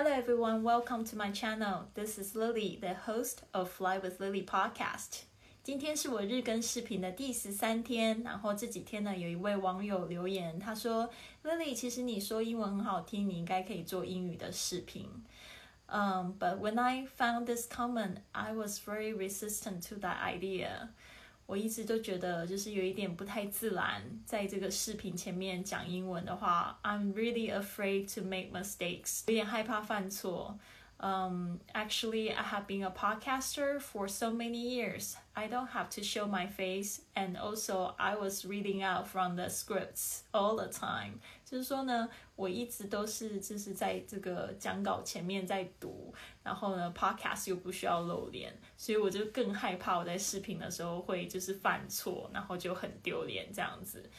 Hello everyone, welcome to my channel. This is Lily, the host of Fly with Lily podcast. 今天是我日更视频的第十三天，然后这几天呢，有一位网友留言，他说：“Lily，其实你说英文很好听，你应该可以做英语的视频。” Um, but when I found this comment, I was very resistant to that idea. 我一直都觉得就是有一点不太自然，在这个视频前面讲英文的话，I'm really afraid to make mistakes，有点害怕犯错。Um, actually, I have been a podcaster for so many years. I don't have to show my face, and also I was reading out from the scripts all the time. 就是说呢，我一直都是就是在这个讲稿前面在读，然后呢，podcast 又不需要露脸，所以我就更害怕我在视频的时候会就是犯错，然后就很丢脸这样子。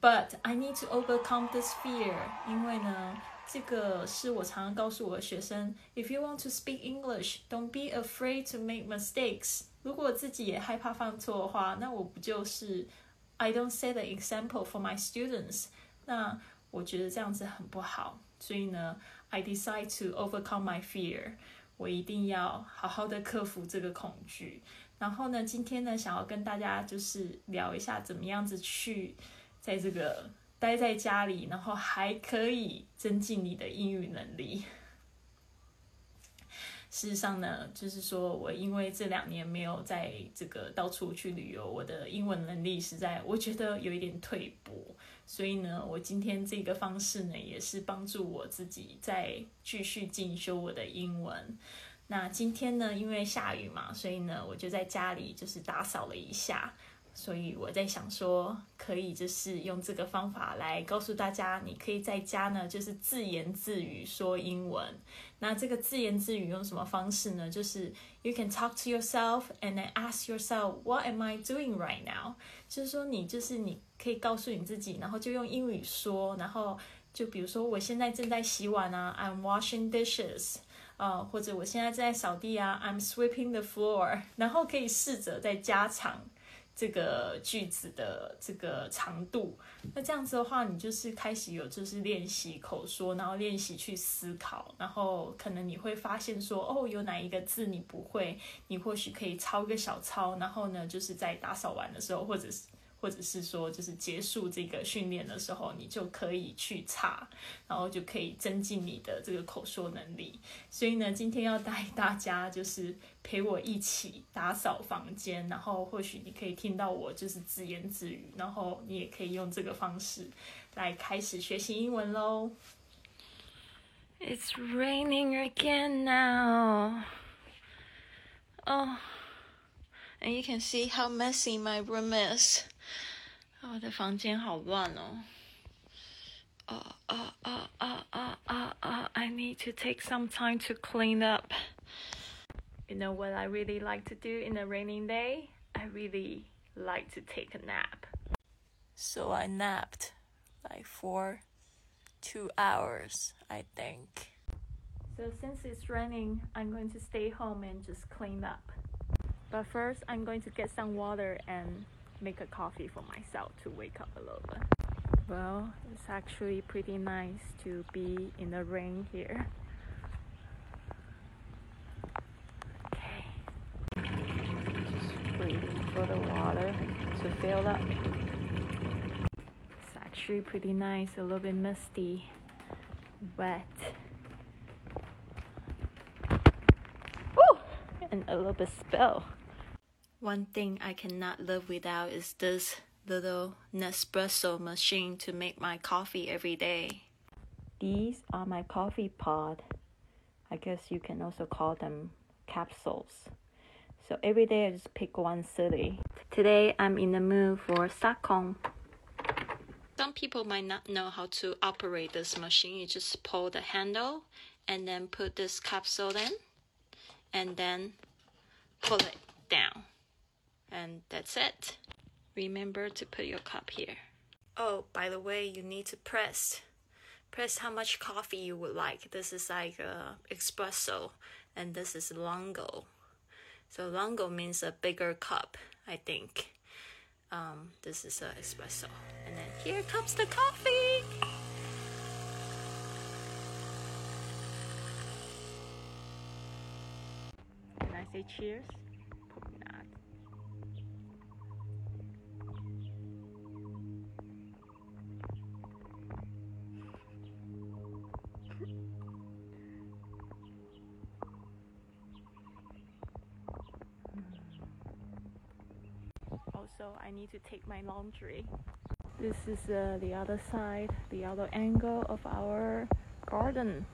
But I need to overcome this fear，因为呢。 这个是我常常告诉我的学生：If you want to speak English, don't be afraid to make mistakes。如果自己也害怕犯错的话，那我不就是 I don't set the example for my students？那我觉得这样子很不好。所以呢，I decide to overcome my fear。我一定要好好的克服这个恐惧。然后呢，今天呢，想要跟大家就是聊一下怎么样子去在这个。待在家里，然后还可以增进你的英语能力。事实上呢，就是说我因为这两年没有在这个到处去旅游，我的英文能力实在我觉得有一点退步。所以呢，我今天这个方式呢，也是帮助我自己在继续进修我的英文。那今天呢，因为下雨嘛，所以呢，我就在家里就是打扫了一下。所以我在想说，可以就是用这个方法来告诉大家，你可以在家呢，就是自言自语说英文。那这个自言自语用什么方式呢？就是 you can talk to yourself and then ask yourself what am I doing right now？就是说你就是你可以告诉你自己，然后就用英语说，然后就比如说我现在正在洗碗啊，I'm washing dishes，啊，或者我现在正在扫地啊，I'm sweeping the floor，然后可以试着再加长。这个句子的这个长度，那这样子的话，你就是开始有就是练习口说，然后练习去思考，然后可能你会发现说，哦，有哪一个字你不会，你或许可以抄个小抄，然后呢，就是在打扫完的时候，或者是。或者是说，就是结束这个训练的时候，你就可以去查，然后就可以增进你的这个口说能力。所以呢，今天要带大家就是陪我一起打扫房间，然后或许你可以听到我就是自言自语，然后你也可以用这个方式来开始学习英文喽。It's raining again now. Oh, and you can see how messy my room is. 我的房间好乱哦。Uh, uh, uh, uh, uh, uh, uh, I need to take some time to clean up. You know what I really like to do in a raining day? I really like to take a nap. So I napped like for two hours, I think. So since it's raining, I'm going to stay home and just clean up. But first, I'm going to get some water and make a coffee for myself to wake up a little bit. Well, it's actually pretty nice to be in the rain here. Okay. Just waiting for the water to fill up. It's actually pretty nice, a little bit misty, wet. And a little bit spill. One thing I cannot live without is this little Nespresso machine to make my coffee every day. These are my coffee pod. I guess you can also call them capsules. So every day I just pick one city. Today I'm in the mood for Stockholm. Some people might not know how to operate this machine. You just pull the handle and then put this capsule in and then pull it down and that's it. Remember to put your cup here. Oh, by the way, you need to press. Press how much coffee you would like. This is like a espresso, and this is lungo. So lungo means a bigger cup, I think. Um, this is espresso, and then here comes the coffee. Can I say cheers? Also, I need to take my laundry. This is uh, the other side, the other angle of our garden.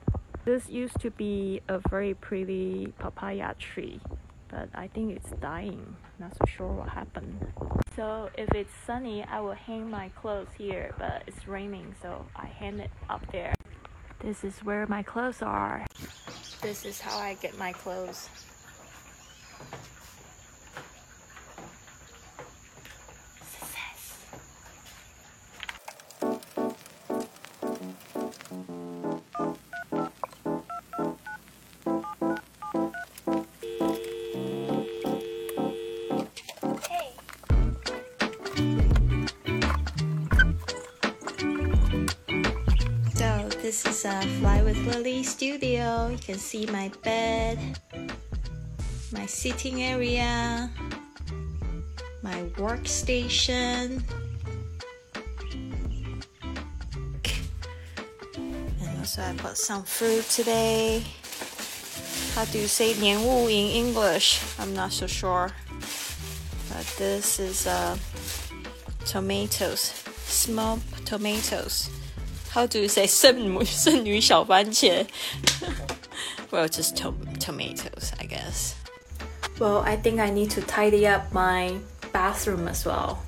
This used to be a very pretty papaya tree, but I think it's dying. Not so sure what happened. So if it's sunny, I will hang my clothes here, but it's raining, so I hang it up there. This is where my clothes are. This is how I get my clothes. This is a Fly with Lily studio. You can see my bed, my sitting area, my workstation. And also I bought some fruit today. How do you say 莲雾 in English? I'm not so sure. But this is uh, tomatoes, small tomatoes. How do you say 圣母圣女小番茄? well, just to- tomatoes, I guess. Well, I think I need to tidy up my bathroom as well.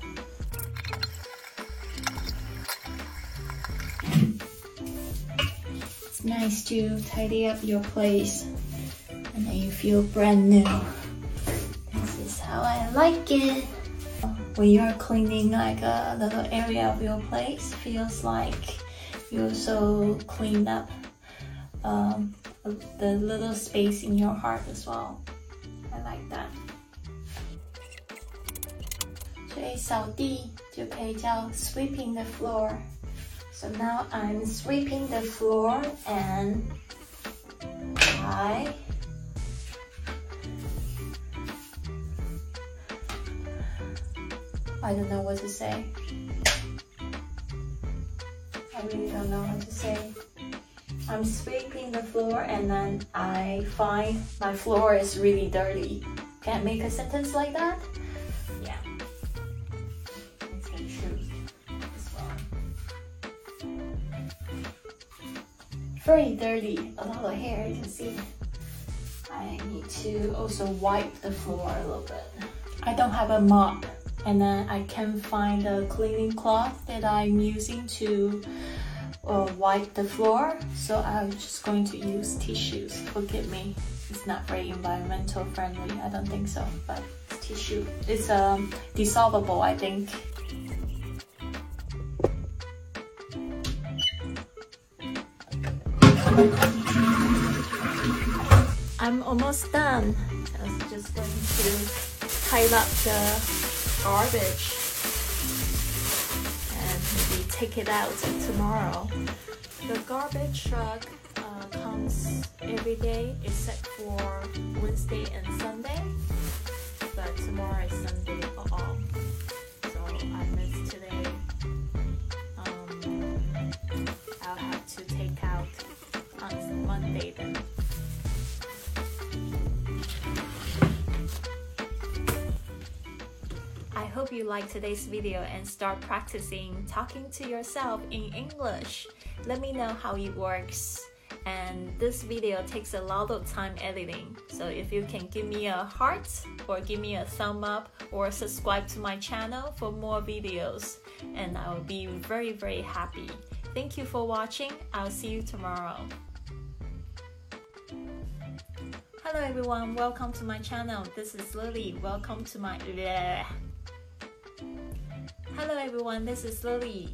It's nice to tidy up your place and then you feel brand new. This is how I like it. When you're cleaning like a little area of your place, feels like you also cleaned up um, the little space in your heart as well. I like that. 所以扫地就可以叫 sweeping the floor. So now I'm sweeping the floor and I I don't know what to say. I really don't know what to say. I'm sweeping the floor and then I find my floor is really dirty. Can't make a sentence like that? Yeah. It's the as well. Very dirty, a lot of hair you can see. I need to also wipe the floor a little bit. I don't have a mop and then I can find a cleaning cloth that I'm using to uh, wipe the floor. So I'm just going to use tissues. Forgive me, it's not very environmental friendly. I don't think so, but tissue. It's um, dissolvable, I think. I'm almost done. I was just going to pile up the garbage take it out tomorrow. The garbage truck uh, comes every day except for Wednesday and Sunday, but tomorrow is Sunday off. You liked today's video and start practicing talking to yourself in English. Let me know how it works. And this video takes a lot of time editing. So if you can give me a heart or give me a thumb up or subscribe to my channel for more videos and I will be very very happy. Thank you for watching. I'll see you tomorrow. Hello everyone, welcome to my channel. This is Lily. Welcome to my Hello everyone, this is Lily.